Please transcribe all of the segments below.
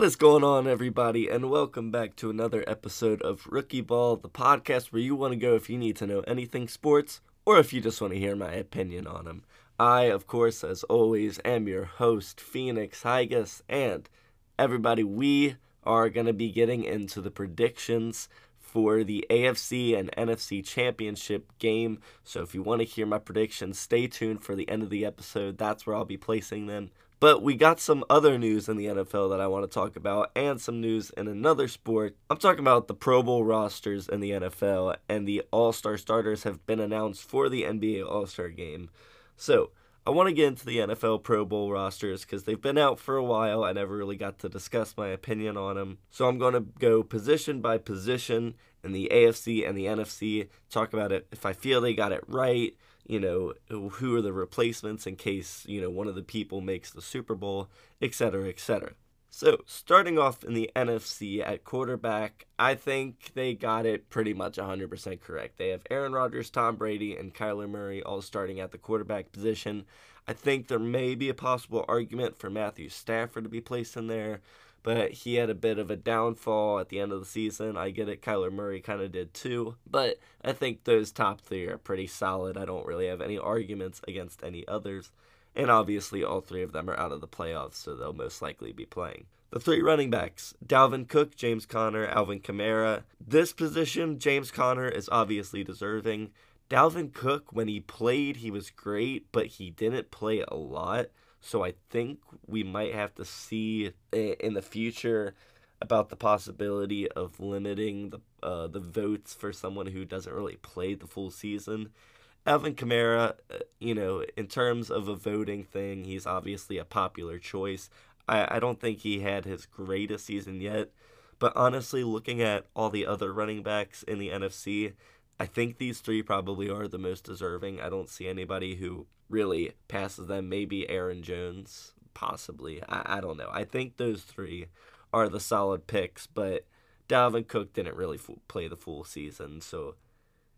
What is going on, everybody, and welcome back to another episode of Rookie Ball, the podcast where you want to go if you need to know anything sports or if you just want to hear my opinion on them. I, of course, as always, am your host, Phoenix Higas, and everybody, we are going to be getting into the predictions for the AFC and NFC championship game. So if you want to hear my predictions, stay tuned for the end of the episode. That's where I'll be placing them. But we got some other news in the NFL that I want to talk about, and some news in another sport. I'm talking about the Pro Bowl rosters in the NFL, and the All Star starters have been announced for the NBA All Star game. So, I want to get into the NFL Pro Bowl rosters because they've been out for a while. I never really got to discuss my opinion on them. So I'm going to go position by position in the AFC and the NFC, talk about it if I feel they got it right, you know, who are the replacements in case, you know, one of the people makes the Super Bowl, etc., etc. So, starting off in the NFC at quarterback, I think they got it pretty much 100% correct. They have Aaron Rodgers, Tom Brady, and Kyler Murray all starting at the quarterback position. I think there may be a possible argument for Matthew Stafford to be placed in there, but he had a bit of a downfall at the end of the season. I get it, Kyler Murray kind of did too, but I think those top three are pretty solid. I don't really have any arguments against any others. And obviously, all three of them are out of the playoffs, so they'll most likely be playing. The three running backs Dalvin Cook, James Conner, Alvin Kamara. This position, James Conner is obviously deserving. Dalvin Cook, when he played, he was great, but he didn't play a lot. So I think we might have to see in the future about the possibility of limiting the uh, the votes for someone who doesn't really play the full season. Alvin Kamara, uh, you know, in terms of a voting thing, he's obviously a popular choice. I, I don't think he had his greatest season yet, but honestly, looking at all the other running backs in the NFC, I think these three probably are the most deserving. I don't see anybody who really passes them. Maybe Aaron Jones, possibly. I, I don't know. I think those three are the solid picks, but Dalvin Cook didn't really f- play the full season, so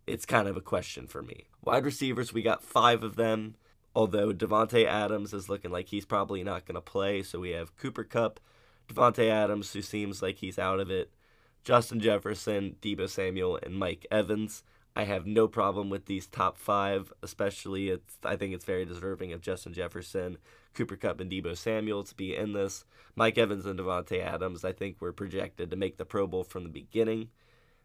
it's kind of a question for me. Wide receivers, we got five of them. Although Davante Adams is looking like he's probably not going to play, so we have Cooper Kupp, Davante Adams, who seems like he's out of it, Justin Jefferson, Deebo Samuel, and Mike Evans. I have no problem with these top five, especially it's I think it's very deserving of Justin Jefferson, Cooper Kupp, and Deebo Samuel to be in this. Mike Evans and Davante Adams, I think, were projected to make the Pro Bowl from the beginning.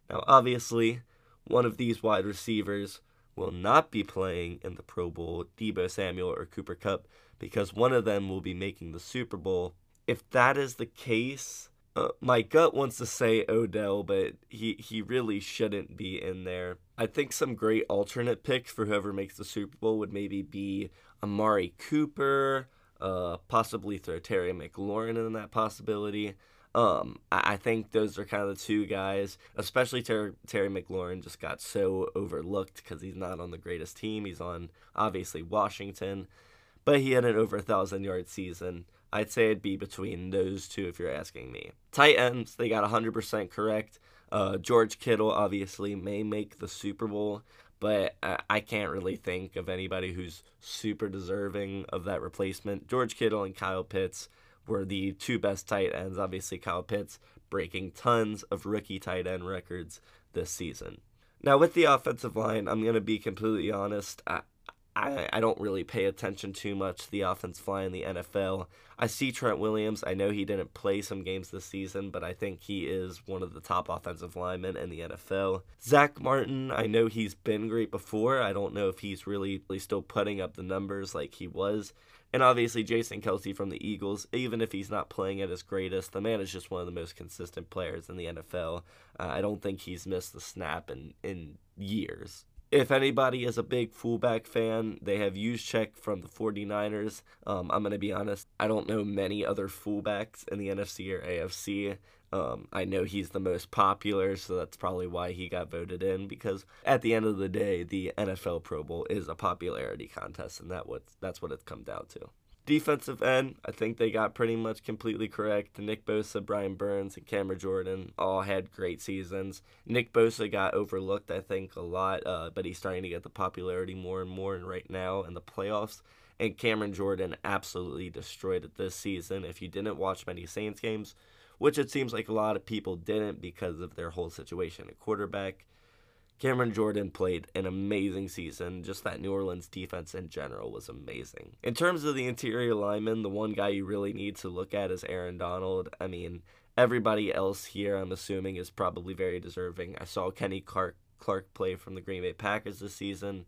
Now, obviously, one of these wide receivers will not be playing in the Pro Bowl, Deebo Samuel or Cooper Kupp, because one of them will be making the Super Bowl. If that is the case, uh, my gut wants to say Odell, but he, he really shouldn't be in there. I think some great alternate picks for whoever makes the Super Bowl would maybe be Amari Cooper, uh, possibly throw Terry McLaurin in that possibility. Um, I, I think those are kind of the two guys, especially Ter- Terry McLaurin just got so overlooked because he's not on the greatest team. He's on obviously Washington, but he had an over a thousand yard season. I'd say it'd be between those two if you're asking me. Tight ends, they got 100% correct. Uh, George Kittle obviously may make the Super Bowl, but I, I can't really think of anybody who's super deserving of that replacement. George Kittle and Kyle Pitts were the two best tight ends. Obviously, Kyle Pitts breaking tons of rookie tight end records this season. Now, with the offensive line, I'm going to be completely honest. I, I, I don't really pay attention too much to the offense line in the NFL. I see Trent Williams. I know he didn't play some games this season, but I think he is one of the top offensive linemen in the NFL. Zach Martin, I know he's been great before. I don't know if he's really, really still putting up the numbers like he was. And obviously, Jason Kelce from the Eagles, even if he's not playing at his greatest, the man is just one of the most consistent players in the NFL. Uh, I don't think he's missed a snap in, in years. If anybody is a big fullback fan, they have Juszczyk from the 49ers. Um, I'm going to be honest, I don't know many other fullbacks in the NFC or AFC. Um, I know he's the most popular, so that's probably why he got voted in. Because at the end of the day, the NFL Pro Bowl is a popularity contest, and that what that's what it's come down to. Defensive end, I think they got pretty much completely correct. Nick Bosa, Brian Burns, and Cameron Jordan all had great seasons. Nick Bosa got overlooked, I think, a lot, uh, but he's starting to get the popularity more and more And right now in the playoffs. And Cameron Jordan absolutely destroyed it this season. If you didn't watch many Saints games, which it seems like a lot of people didn't because of their whole situation at quarterback. Cameron Jordan played an amazing season. Just that New Orleans defense in general was amazing. In terms of the interior lineman, the one guy you really need to look at is Aaron Donald. I mean, everybody else here, I'm assuming, is probably very deserving. I saw Kenny Clark, Clark play from the Green Bay Packers this season.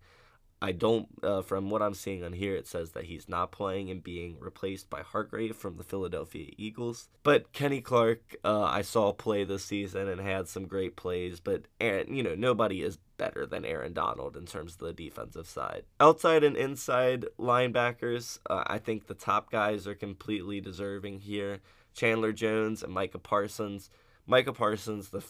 I don't, uh, from what I'm seeing on here, it says that he's not playing and being replaced by Hargrave from the Philadelphia Eagles. But Kenny Clark, uh, I saw play this season and had some great plays, but Aaron, you know, nobody is better than Aaron Donald in terms of the defensive side. Outside and inside linebackers, uh, I think the top guys are completely deserving here. Chandler Jones and Micah Parsons. Micah Parsons, the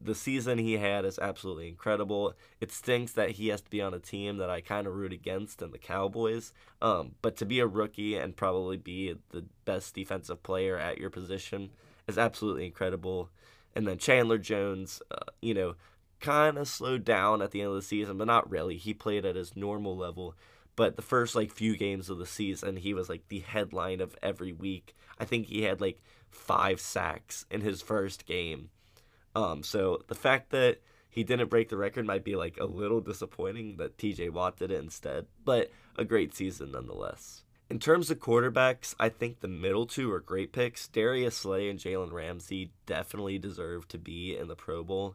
the season he had is absolutely incredible. It stinks that he has to be on a team that I kind of root against in the Cowboys. Um, but to be a rookie and probably be the best defensive player at your position is absolutely incredible. And then Chandler Jones, uh, you know, kind of slowed down at the end of the season, but not really. He played at his normal level. But the first like few games of the season, he was like the headline of every week. I think he had like five sacks in his first game um, so the fact that he didn't break the record might be like a little disappointing that TJ Watt did it instead, but a great season nonetheless. In terms of quarterbacks, I think the middle two are great picks. Darius Slay and Jalen Ramsey definitely deserve to be in the Pro Bowl.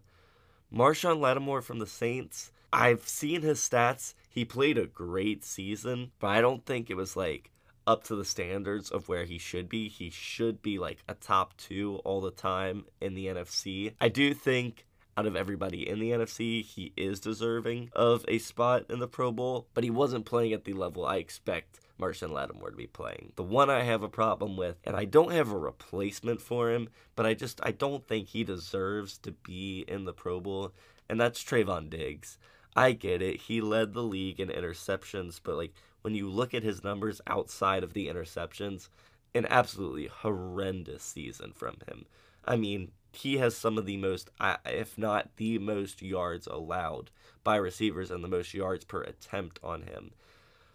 Marshon Lattimore from the Saints, I've seen his stats. He played a great season, but I don't think it was like up to the standards of where he should be. He should be like a top two all the time in the NFC. I do think out of everybody in the NFC, he is deserving of a spot in the Pro Bowl, but he wasn't playing at the level I expect Marshon Lattimore to be playing. The one I have a problem with, and I don't have a replacement for him, but I just I don't think he deserves to be in the Pro Bowl, and that's Trevon Diggs. I get it. He led the league in interceptions, but like when you look at his numbers outside of the interceptions, an absolutely horrendous season from him. I mean, he has some of the most, if not the most yards allowed by receivers and the most yards per attempt on him.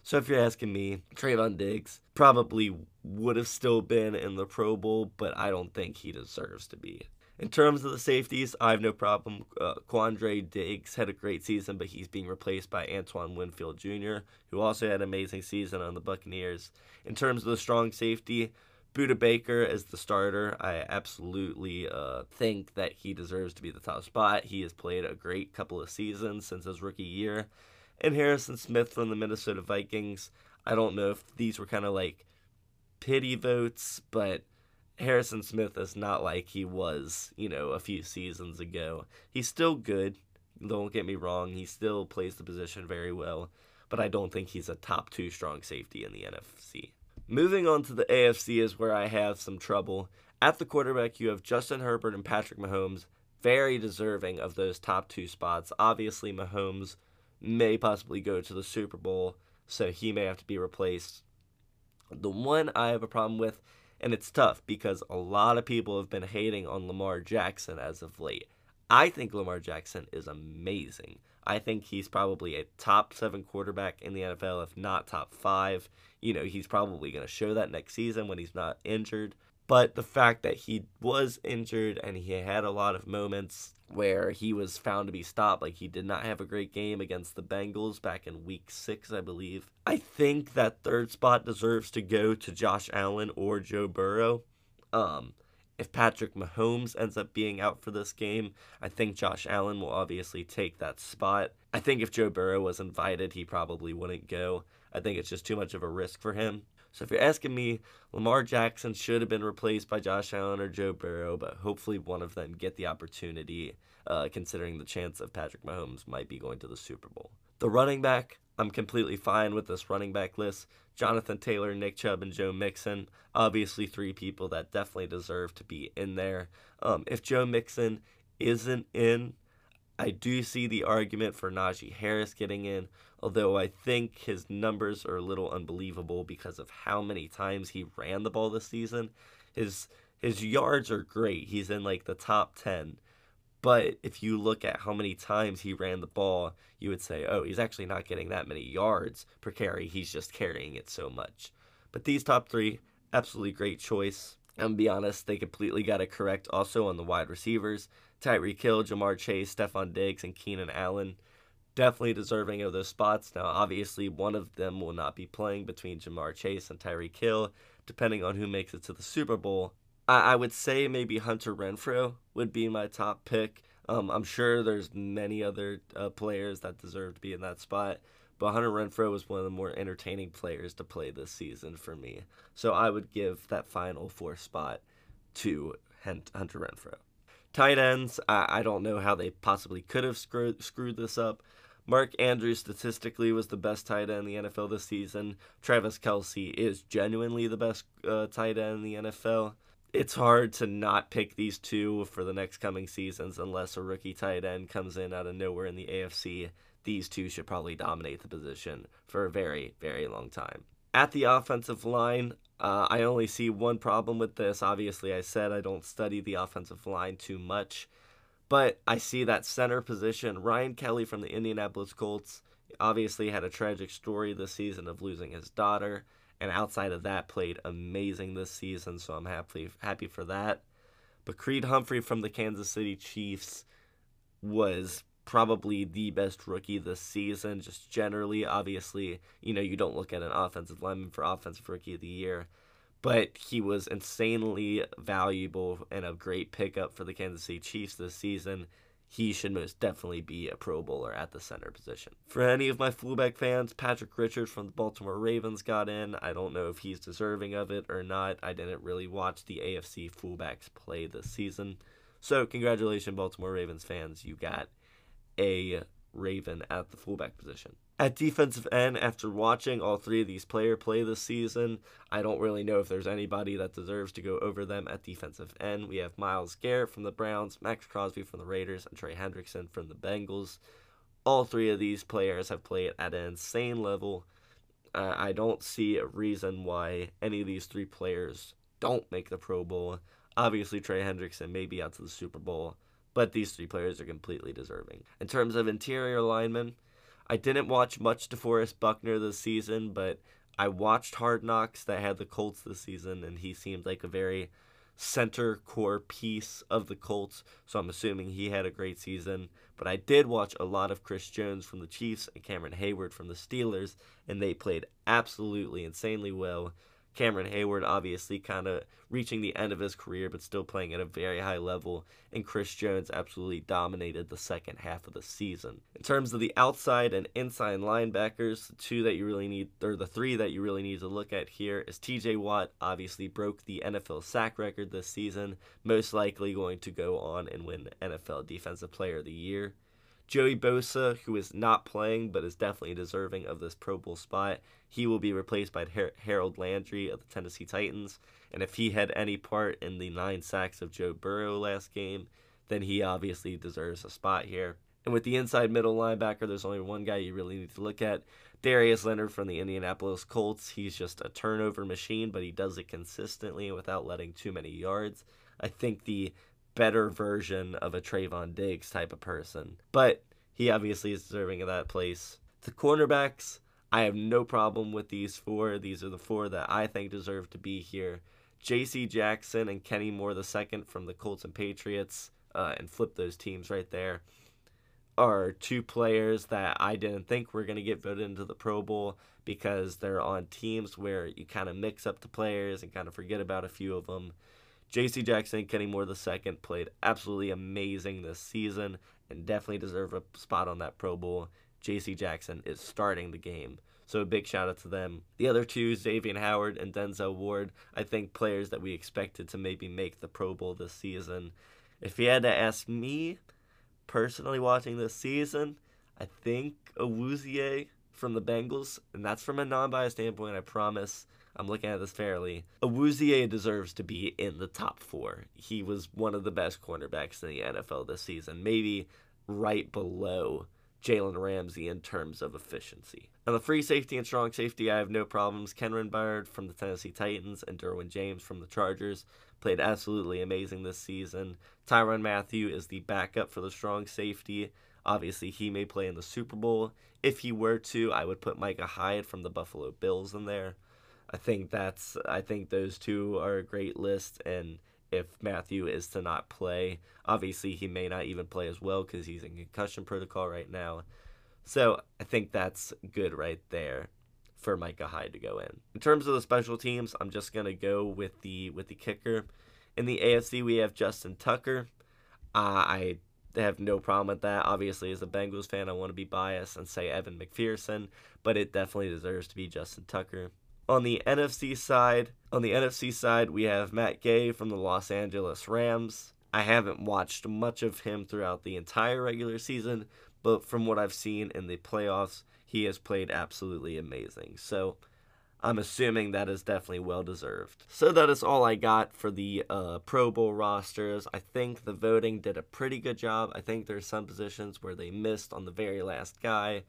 So if you're asking me, Trevon Diggs probably would have still been in the Pro Bowl, but I don't think he deserves to be. In terms of the safeties, I have no problem. Uh, Quandre Diggs had a great season, but he's being replaced by Antoine Winfield Jr., who also had an amazing season on the Buccaneers. In terms of the strong safety, Budda Baker as the starter, I absolutely uh, think that he deserves to be the top spot. He has played a great couple of seasons since his rookie year. And Harrison Smith from the Minnesota Vikings, I don't know if these were kind of like pity votes, but Harrison Smith is not like he was, you know, a few seasons ago. He's still good. Don't get me wrong. He still plays the position very well, but I don't think he's a top two strong safety in the NFC. Moving on to the AFC is where I have some trouble. At the quarterback, you have Justin Herbert and Patrick Mahomes, very deserving of those top two spots. Obviously, Mahomes may possibly go to the Super Bowl, so he may have to be replaced. The one I have a problem with and it's tough because a lot of people have been hating on Lamar Jackson as of late. I think Lamar Jackson is amazing. I think he's probably a top seven quarterback in the NFL, if not top five. You know, he's probably going to show that next season when he's not injured. But the fact that he was injured and he had a lot of moments where he was found to be stopped, like he did not have a great game against the Bengals back in week six, I believe. I think that third spot deserves to go to Josh Allen or Joe Burrow. Um, if Patrick Mahomes ends up being out for this game, I think Josh Allen will obviously take that spot. I think if Joe Burrow was invited, he probably wouldn't go. I think it's just too much of a risk for him. So if you're asking me, Lamar Jackson should have been replaced by Josh Allen or Joe Burrow, but hopefully one of them get the opportunity, uh, considering the chance of Patrick Mahomes might be going to the Super Bowl. The running back, I'm completely fine with this running back list. Jonathan Taylor, Nick Chubb, and Joe Mixon, obviously three people that definitely deserve to be in there. Um, if Joe Mixon isn't in, I do see the argument for Najee Harris getting in, although I think his numbers are a little unbelievable because of how many times he ran the ball this season. His his yards are great. He's in like the top 10. But if you look at how many times he ran the ball, you would say, "Oh, he's actually not getting that many yards per carry. He's just carrying it so much." But these top 3 absolutely great choice. And be honest, they completely got it correct also on the wide receivers. Tyreek Hill, Ja'Marr Chase, Stefon Diggs, and Keenan Allen. Definitely deserving of those spots. Now, obviously, one of them will not be playing between Ja'Marr Chase and Tyreek Hill, depending on who makes it to the Super Bowl. I, I would say maybe Hunter Renfrow would be my top pick. Um, I'm sure there's many other uh, players that deserve to be in that spot, but Hunter Renfrow was one of the more entertaining players to play this season for me. So I would give that final four spot to Hunter Renfrow. Tight ends, I, I don't know how they possibly could have screwed, screwed this up. Mark Andrews statistically was the best tight end in the NFL this season. Travis Kelce is genuinely the best uh, tight end in the NFL. It's hard to not pick these two for the next coming seasons unless a rookie tight end comes in out of nowhere in the AFC these two should probably dominate the position for a very, very long time. At the offensive line, uh, I only see one problem with this. Obviously, I said I don't study the offensive line too much, but I see that center position. Ryan Kelly from the Indianapolis Colts obviously had a tragic story this season of losing his daughter, and outside of that, played amazing this season, so I'm happy happy for that. But Creed Humphrey from the Kansas City Chiefs was probably the best rookie this season, just generally. Obviously, you know, you don't look at an offensive lineman for offensive rookie of the year, but he was insanely valuable and a great pickup for the Kansas City Chiefs this season. He should most definitely be a Pro Bowler at the center position. For any of my fullback fans, Patrick Richards from the Baltimore Ravens got in. I don't know if he's deserving of it or not. I didn't really watch the AFC fullbacks play this season. So, congratulations, Baltimore Ravens fans. You got a Raven at the fullback position. At defensive end, after watching all three of these players play this season, I don't really know if there's anybody that deserves to go over them at defensive end. We have Myles Garrett from the Browns, Maxx Crosby from the Raiders, and Trey Hendrickson from the Bengals. All three of these players have played at an insane level. Uh, I don't see a reason why any of these three players don't make the Pro Bowl. Obviously, Trey Hendrickson may be out to the Super Bowl but these three players are completely deserving. In terms of interior linemen, I didn't watch much DeForest Buckner this season, but I watched Hard Knocks that had the Colts this season, and he seemed like a very center core piece of the Colts, so I'm assuming he had a great season. But I did watch a lot of Chris Jones from the Chiefs and Cameron Heyward from the Steelers, and they played absolutely insanely well. Cameron Heyward obviously kind of reaching the end of his career, but still playing at a very high level. And Chris Jones absolutely dominated the second half of the season. In terms of the outside and inside linebackers, the two that you really need, or the three that you really need to look at here is TJ Watt, obviously broke the NFL sack record this season, most likely going to go on and win NFL Defensive Player of the Year. Joey Bosa, who is not playing but is definitely deserving of this Pro Bowl spot, he will be replaced by Harold Landry of the Tennessee Titans. And if he had any part in the nine sacks of Joe Burrow last game, then he obviously deserves a spot here. And with the inside middle linebacker, there's only one guy you really need to look at Darius Leonard from the Indianapolis Colts. He's just a turnover machine, but he does it consistently without letting too many yards. I think the better version of a Trevon Diggs type of person. But he obviously is deserving of that place. The cornerbacks, I have no problem with these four. These are the four that I think deserve to be here. J.C. Jackson and Kenny Moore II from the Colts and Patriots, uh, and flip those teams right there, are two players that I didn't think were going to get voted into the Pro Bowl because they're on teams where you kind of mix up the players and kind of forget about a few of them. J.C. Jackson, Kenny Moore II played absolutely amazing this season and definitely deserve a spot on that Pro Bowl. J.C. Jackson is starting the game. So a big shout out to them. The other two, Xavier Howard and Denzel Ward, I think players that we expected to maybe make the Pro Bowl this season. If you had to ask me, personally watching this season, I think Awuzie from the Bengals, and that's from a non-biased standpoint, I promise. I'm looking at this fairly. Awuzie deserves to be in the top four. He was one of the best cornerbacks in the NFL this season, maybe right below Jalen Ramsey in terms of efficiency. On the free safety and strong safety, I have no problems. Kenron Byard from the Tennessee Titans and Derwin James from the Chargers played absolutely amazing this season. Tyrann Mathieu is the backup for the strong safety. Obviously, he may play in the Super Bowl. If he were to, I would put Micah Hyde from the Buffalo Bills in there. I think that's I think those two are a great list and if Mathieu is to not play, obviously he may not even play as well cuz he's in concussion protocol right now. So, I think that's good right there for Micah Hyde to go in. In terms of the special teams, I'm just going to go with the with the kicker. In the AFC, we have Justin Tucker. Uh, I have no problem with that. Obviously, as a Bengals fan, I want to be biased and say Evan McPherson, but it definitely deserves to be Justin Tucker. On the NFC side, on the NFC side, we have Matt Gay from the Los Angeles Rams. I haven't watched much of him throughout the entire regular season, but from what I've seen in the playoffs, he has played absolutely amazing. So I'm assuming that is definitely well deserved. So that is all I got for the uh, Pro Bowl rosters. I think the voting did a pretty good job. I think there's some positions where they missed on the very last guy.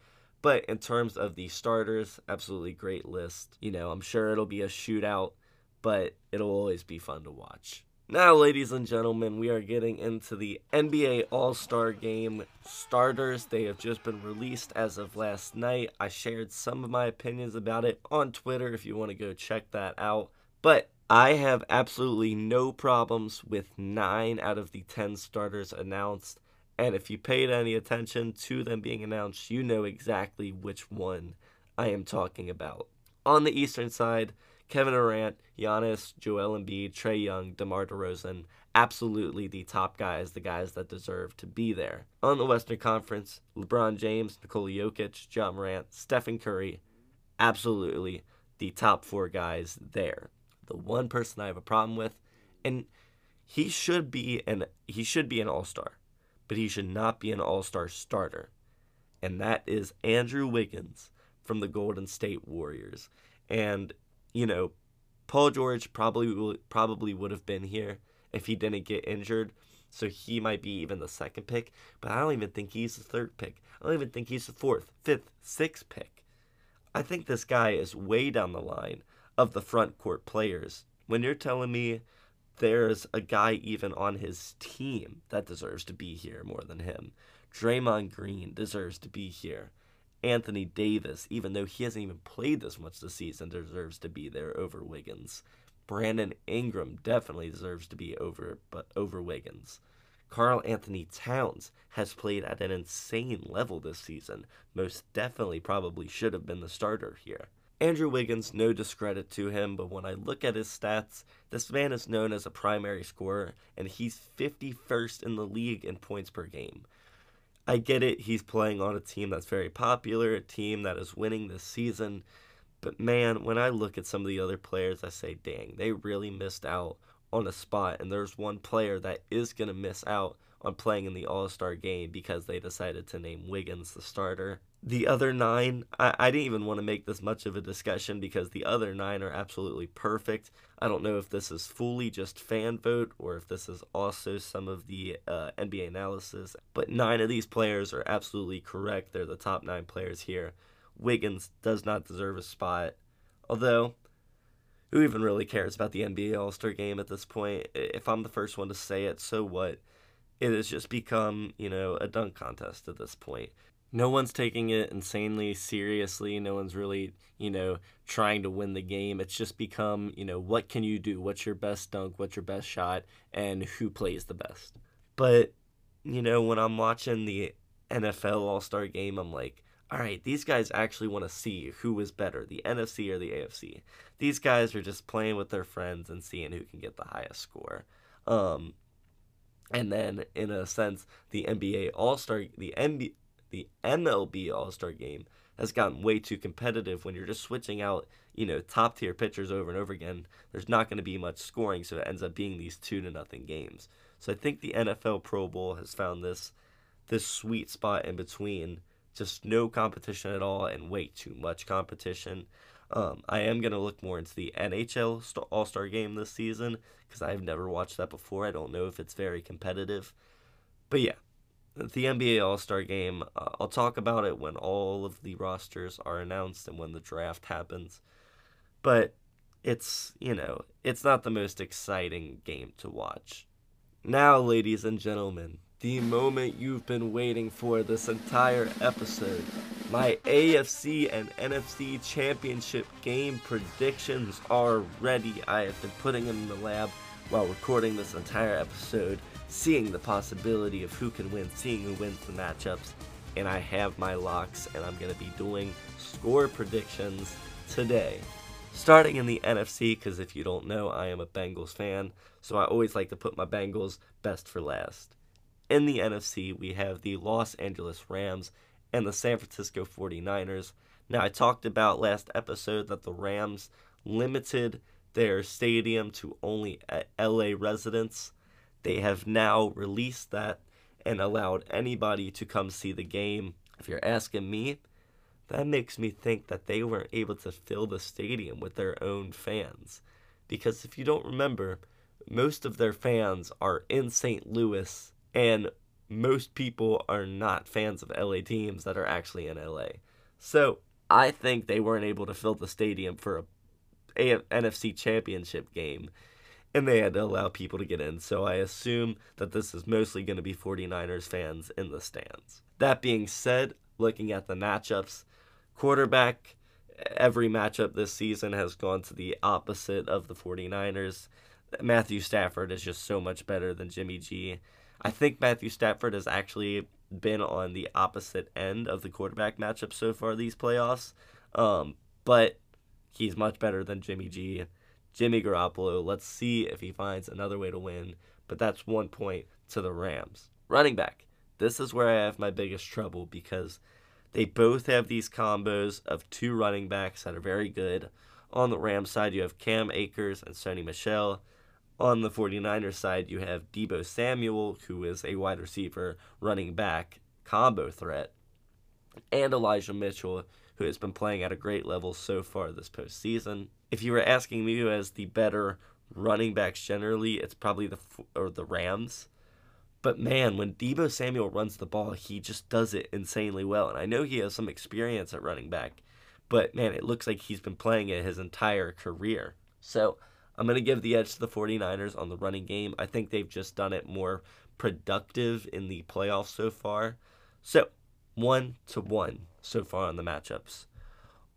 But in terms of the starters, absolutely great list. You know, I'm sure it'll be a shootout, but it'll always be fun to watch. Now, ladies and gentlemen, we are getting into the NBA All Star Game starters. They have just been released as of last night. I shared some of my opinions about it on Twitter if you want to go check that out. But I have absolutely no problems with nine out of the 10 starters announced. And if you paid any attention to them being announced, you know exactly which one I am talking about. On the Eastern side, Kevin Durant, Giannis, Joel Embiid, Trae Young, DeMar DeRozan, absolutely the top guys, the guys that deserve to be there. On the Western Conference, LeBron James, Nikola Jokic, John Morant, Stephen Curry, absolutely the top four guys there. The one person I have a problem with, and he should be an he should be an all-star, but he should not be an all-star starter. And that is Andrew Wiggins from the Golden State Warriors. And you know, Paul George probably probably would have been here if he didn't get injured. So he might be even the second pick, but I don't even think he's the third pick. I don't even think he's the fourth, fifth, sixth pick. I think this guy is way down the line of the front court players. When you're telling me there's a guy even on his team that deserves to be here more than him, Draymond Green deserves to be here. Anthony Davis, even though he hasn't even played this much this season, deserves to be there over Wiggins. Brandon Ingram definitely deserves to be over but over Wiggins. Karl-Anthony Towns has played at an insane level this season. Most definitely probably should have been the starter here. Andrew Wiggins, no discredit to him, but when I look at his stats, this man is known as a primary scorer, and he's 51st in the league in points per game. I get it. He's playing on a team that's very popular, a team that is winning this season. But man, when I look at some of the other players, I say, dang, they really missed out on a spot. And there's one player that is going to miss out on playing in the All Star game because they decided to name Wiggins the starter. The other nine, I, I didn't even want to make this much of a discussion because the other nine are absolutely perfect. I don't know if this is fully just fan vote or if this is also some of the uh, NBA analysis, but nine of these players are absolutely correct. They're the top nine players here. Wiggins does not deserve a spot, although who even really cares about the NBA All Star game at this point? If I'm the first one to say it, so what? It has just become, you know, a dunk contest at this point no one's taking it insanely seriously. No one's really, you know, trying to win the game. It's just become, you know, what can you do? What's your best dunk? What's your best shot? And who plays the best? But, you know, when I'm watching the NFL All Star game, I'm like, all right, these guys actually want to see who is better, the NFC or the AFC. These guys are just playing with their friends and seeing who can get the highest score. Um, and then, in a sense, the NBA All Star, the NBA, the MLB All Star game has gotten way too competitive when you're just switching out, you know, top tier pitchers over and over again. There's not going to be much scoring, so it ends up being these two to nothing games. So I think the NFL Pro Bowl has found this this sweet spot in between just no competition at all and way too much competition. Um, I am going to look more into the NHL All Star game this season because I've never watched that before. I don't know if it's very competitive. But yeah, the NBA All Star game, uh, I'll talk about it when all of the rosters are announced and when the draft happens. But it's, you know, it's not the most exciting game to watch. Now, ladies and gentlemen, the moment you've been waiting for this entire episode. My AFC and NFC championship game predictions are ready. I have been putting them in the lab while recording this entire episode, seeing the possibility of who can win, seeing who wins the matchups, and I have my locks, and I'm going to be doing score predictions today. Starting in the NFC, because if you don't know, I am a Bengals fan, so I always like to put my Bengals best for last. In the NFC, we have the Los Angeles Rams and the San Francisco 49ers. Now, I talked about last episode that the Rams limited their stadium to only LA residents. They have now released that and allowed anybody to come see the game. If you're asking me, that makes me think that they weren't able to fill the stadium with their own fans. Because if you don't remember, most of their fans are in St. Louis, and most people are not fans of LA teams that are actually in LA. So I think they weren't able to fill the stadium for a, NFC championship game, and they had to allow people to get in. So I assume that this is mostly going to be 49ers fans in the stands. That being said, looking at the matchups, quarterback, every matchup this season has gone to the opposite of the 49ers. Matthew Stafford is just so much better than Jimmy G. I think Matthew Stafford has actually been on the opposite end of the quarterback matchup so far these playoffs. Um, but he's much better than Jimmy G. Jimmy Garoppolo, let's see if he finds another way to win. But that's one point to the Rams. Running back. This is where I have my biggest trouble because they both have these combos of two running backs that are very good. On the Rams side, you have Cam Akers and Sony Michel. On the 49ers side, you have Deebo Samuel, who is a wide receiver, running back, combo threat, and Elijah Mitchell, who has been playing at a great level so far this postseason. If you were asking me who has the better running backs generally, it's probably the or the Rams. But man, when Deebo Samuel runs the ball, he just does it insanely well. And I know he has some experience at running back, but man, it looks like he's been playing it his entire career. So I'm going to give the edge to the 49ers on the running game. I think they've just done it more productive in the playoffs so far. So, one to one so far on the matchups.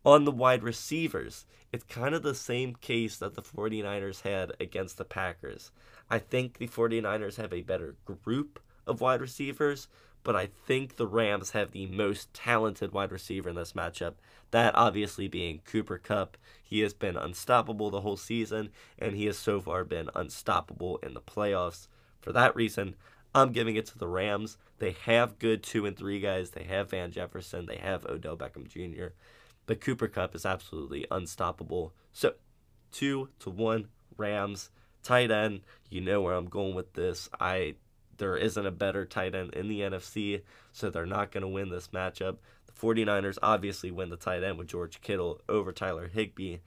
On the wide receivers, it's kind of the same case that the 49ers had against the Packers. I think the 49ers have a better group of wide receivers, but I think the Rams have the most talented wide receiver in this matchup. That obviously being Cooper Kupp. He has been unstoppable the whole season, and he has so far been unstoppable in the playoffs. For that reason, I'm giving it to the Rams. They have good two and three guys. They have Van Jefferson. They have Odell Beckham Jr. But Cooper Kupp is absolutely unstoppable. So, two to one Rams. Tight end, you know where I'm going with this. I there isn't a better tight end in the NFC, so they're not going to win this matchup. The 49ers obviously win the tight end with George Kittle over Tyler Higbee.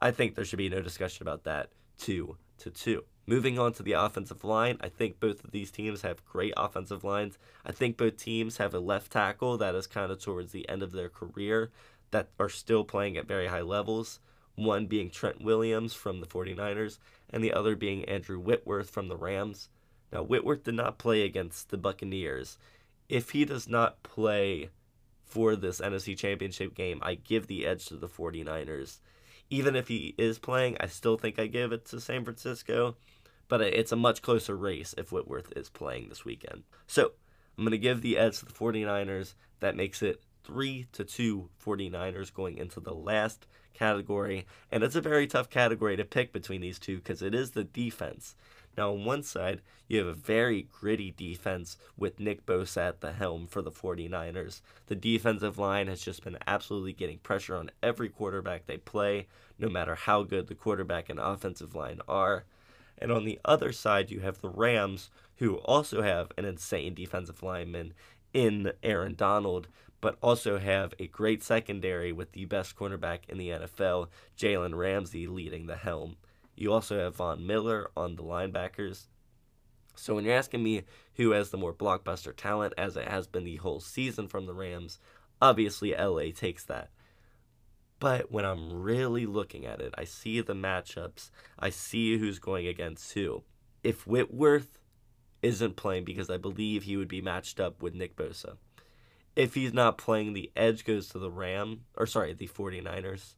I think there should be no discussion about that. 2 to 2. Moving on to the offensive line, I think both of these teams have great offensive lines. I think both teams have a left tackle that is kind of towards the end of their career that are still playing at very high levels. One being Trent Williams from the 49ers, and the other being Andrew Whitworth from the Rams. Now, Whitworth did not play against the Buccaneers. If he does not play for this NFC Championship game, I give the edge to the 49ers. Even if he is playing, I still think I give it to San Francisco, but it's a much closer race if Whitworth is playing this weekend. So, I'm going to give the edge to the 49ers. That makes it 3 to 2 49ers going into the last category. And it's a very tough category to pick between these two because it is the defense. Now, on one side, you have a very gritty defense with Nick Bosa at the helm for the 49ers. The defensive line has just been absolutely getting pressure on every quarterback they play, no matter how good the quarterback and offensive line are. And on the other side, you have the Rams, who also have an insane defensive lineman in Aaron Donald, but also have a great secondary with the best cornerback in the NFL, Jalen Ramsey, leading the helm. You also have Von Miller on the linebackers. So when you're asking me who has the more blockbuster talent, as it has been the whole season from the Rams, obviously LA takes that. But when I'm really looking at it, I see the matchups, I see who's going against who. If Whitworth isn't playing because I believe he would be matched up with Nick Bosa. If he's not playing, the edge goes to the Ram, or sorry, the 49ers.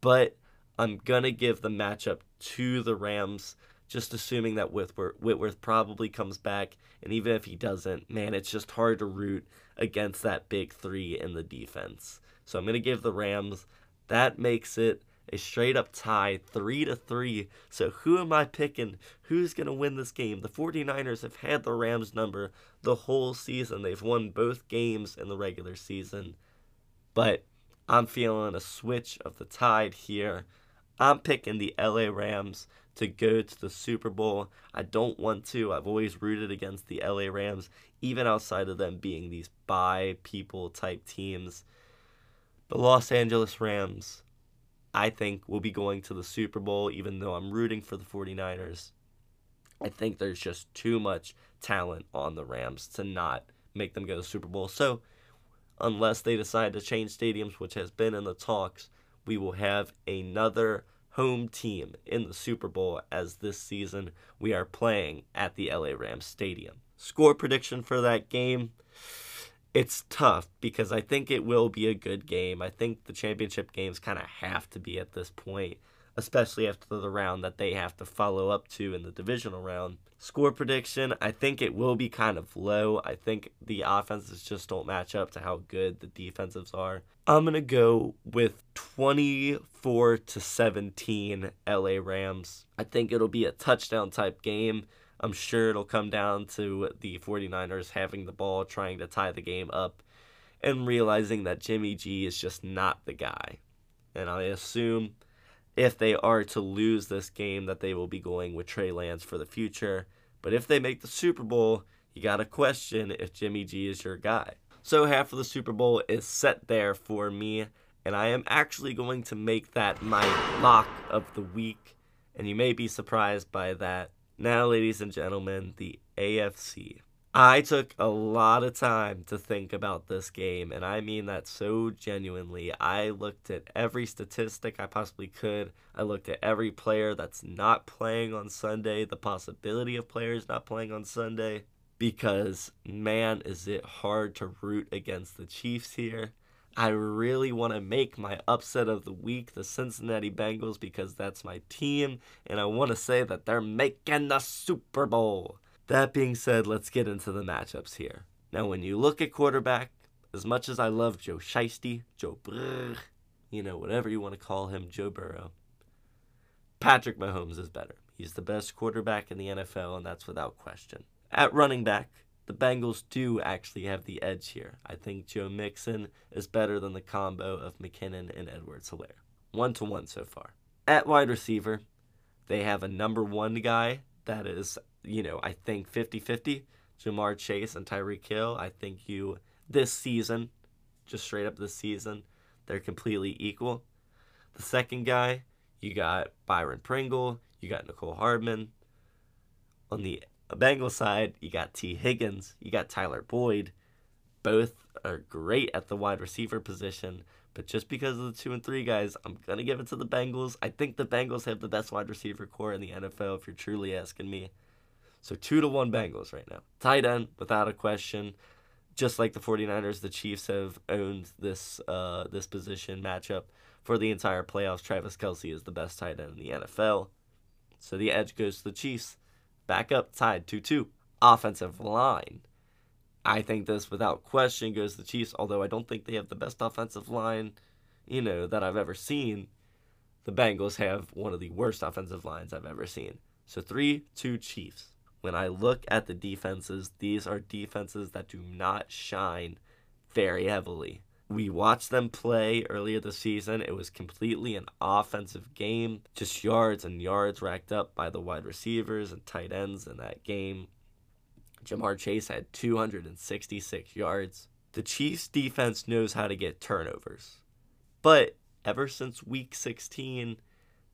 But I'm to give the matchup to the Rams, just assuming that Whitworth, Whitworth probably comes back. And even if he doesn't, man, it's just hard to root against that big three in the defense. So I'm to give the Rams. That makes it a straight up tie, 3 to 3. So who am I picking? Who's to win this game? The 49ers have had the Rams number the whole season. They've won both games in the regular season. But I'm feeling a switch of the tide here. I'm picking the LA Rams to go to the Super Bowl. I don't want to. I've always rooted against the LA Rams, even outside of them being these by people type teams. The Los Angeles Rams, I think, will be going to the Super Bowl, even though I'm rooting for the 49ers. I think there's just too much talent on the Rams to not make them go to the Super Bowl. So, unless they decide to change stadiums, which has been in the talks, we will have another home team in the Super Bowl as this season we are playing at the LA Rams Stadium. Score prediction for that game it's tough because I think it will be a good game. I think the championship games kind of have to be at this point, especially after the round that they have to follow up to in the divisional round. Score prediction, I think it will be kind of low. I think the offenses just don't match up to how good the defensives are. I'm going to go with 24 to 17 LA Rams. I think it'll be a touchdown type game. I'm sure it'll come down to the 49ers having the ball, trying to tie the game up, and realizing that Jimmy G is just not the guy. And I assume if they are to lose this game that they will be going with Trey Lance for the future. But if they make the Super Bowl, you got to question if Jimmy G is your guy. So half of the Super Bowl is set there for me, and I am actually going to make that my lock of the week. And you may be surprised by that. Now, ladies and gentlemen, the AFC. I took a lot of time to think about this game, and I mean that so genuinely. I looked at every statistic I possibly could. I looked at every player that's not playing on Sunday, the possibility of players not playing on Sunday, because man, is it hard to root against the Chiefs here. I really want to make my upset of the week the Cincinnati Bengals because that's my team, and I want to say that they're making the Super Bowl. That being said, let's get into the matchups here. Now, when you look at quarterback, as much as I love Joe Shiesty, Joe Brr, you know, whatever you want to call him, Joe Burrow, Patrick Mahomes is better. He's the best quarterback in the NFL, and that's without question. At running back, the Bengals do actually have the edge here. I think Joe Mixon is better than the combo of McKinnon and Edwards Helaire. One to one so far. At wide receiver, they have a number one guy that is, you know, I think 50 50. Ja'Marr Chase and Tyreek Hill. I think you, this season, just straight up this season, they're completely equal. The second guy, you got Byron Pringle, you got Mecole Hardman. On the Bengal side, you got Tee Higgins, you got Tyler Boyd. Both are great at the wide receiver position, but just because of the two and three guys, I'm going to give it to the Bengals. I think the Bengals have the best wide receiver corps in the NFL, if you're truly asking me. So two to one Bengals right now. Tight end, without a question. Just like the 49ers, the Chiefs have owned this uh, this position matchup for the entire playoffs. Travis Kelce is the best tight end in the NFL. So the edge goes to the Chiefs. Back up, tied 2 2. Offensive line. I think this, without question, goes to the Chiefs, although I don't think they have the best offensive line, you know, that I've ever seen. The Bengals have one of the worst offensive lines I've ever seen. So 3 2 Chiefs. When I look at the defenses, these are defenses that do not shine very heavily. We watched them play earlier this season. It was completely an offensive game, just yards and yards racked up by the wide receivers and tight ends in that game. Ja'Marr Chase had 266 yards. The Chiefs' defense knows how to get turnovers. But ever since week 16,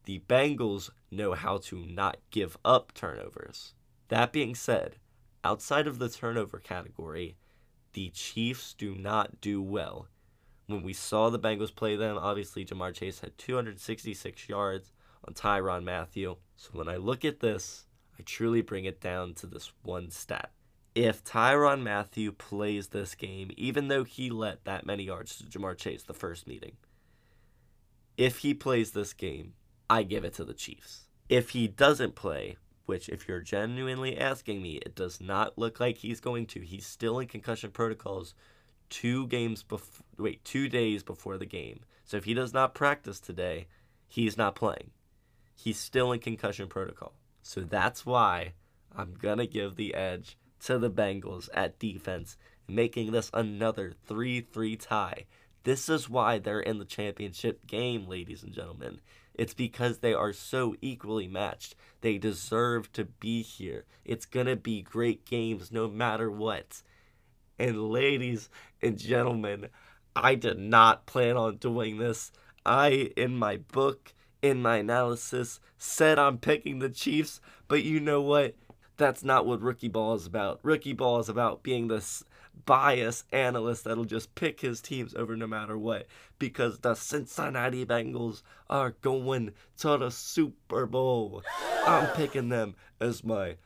the Bengals know how to not give up turnovers. That being said, outside of the turnover category, the Chiefs do not do well. When we saw the Bengals play them, obviously Ja'Marr Chase had 266 yards on Tyrann Mathieu. So when I look at this, I truly bring it down to this one stat. If Tyrann Mathieu plays this game, even though he let that many yards to Ja'Marr Chase the first meeting, if he plays this game, I give it to the Chiefs. If he doesn't play, which if you're genuinely asking me, it does not look like he's going to. He's still in concussion protocols two games before wait, 2 days before the game. So if he does not practice today, he's not playing. He's still in concussion protocol. So that's why I'm going to give the edge to the Bengals at defense, making this another 3 3 tie. This is why they're in the championship game, ladies and gentlemen. It's because they are so equally matched. They deserve to be here. It's going to be great games no matter what. And, ladies and gentlemen, I did not plan on doing this. I, in my book, in my analysis, said I'm picking the Chiefs, but you know what? That's not what rookie ball is about. Rookie ball is about being this biased analyst that'll just pick his teams over no matter what because the Cincinnati Bengals are going to the Super Bowl. I'm picking them as my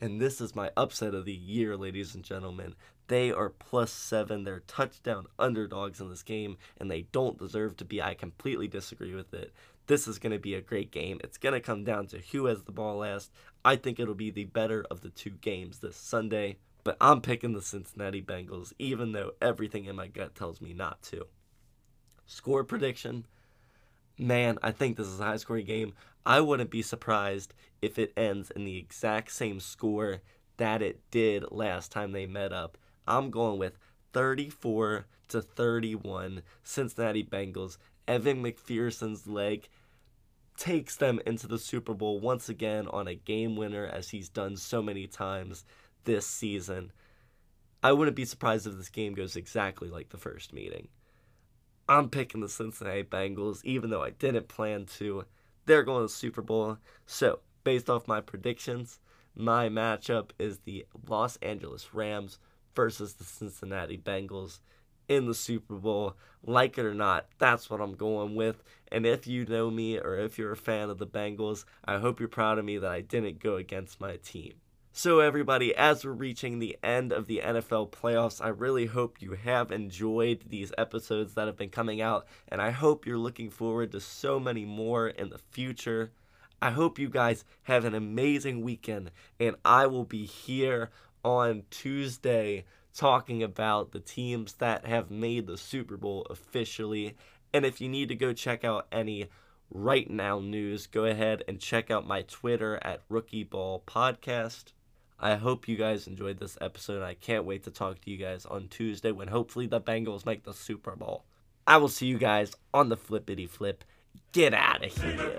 and this is my upset of the year, ladies and gentlemen. They are plus seven. They're touchdown underdogs in this game, and they don't deserve to be. I completely disagree with it. This is going to be a great game. It's going to come down to who has the ball last. I think it'll be the better of the two games this Sunday, but I'm picking the Cincinnati Bengals, even though everything in my gut tells me not to. Score prediction man, I think this is a high scoring game. I wouldn't be surprised if it ends in the exact same score that it did last time they met up. I'm going with 34 to 31 Cincinnati Bengals. Evan McPherson's leg takes them into the Super Bowl once again on a game winner as he's done so many times this season. I wouldn't be surprised if this game goes exactly like the first meeting. I'm picking the Cincinnati Bengals, even though I didn't plan to. They're going to the Super Bowl. So, based off my predictions, my matchup is the Los Angeles Rams versus the Cincinnati Bengals in the Super Bowl. Like it or not, that's what I'm going with. And if you know me or if you're a fan of the Bengals, I hope you're proud of me that I didn't go against my team. So, everybody, as we're reaching the end of the NFL playoffs, I really hope you have enjoyed these episodes that have been coming out, and I hope you're looking forward to so many more in the future. I hope you guys have an amazing weekend, and I will be here on Tuesday talking about the teams that have made the Super Bowl officially. And if you need to go check out any right now news, go ahead and check out my Twitter at Rookie Ball Podcast. I hope you guys enjoyed this episode. I can't wait to talk to you guys on Tuesday when hopefully the Bengals make the Super Bowl. I will see you guys on the flippity flip. Get out of here.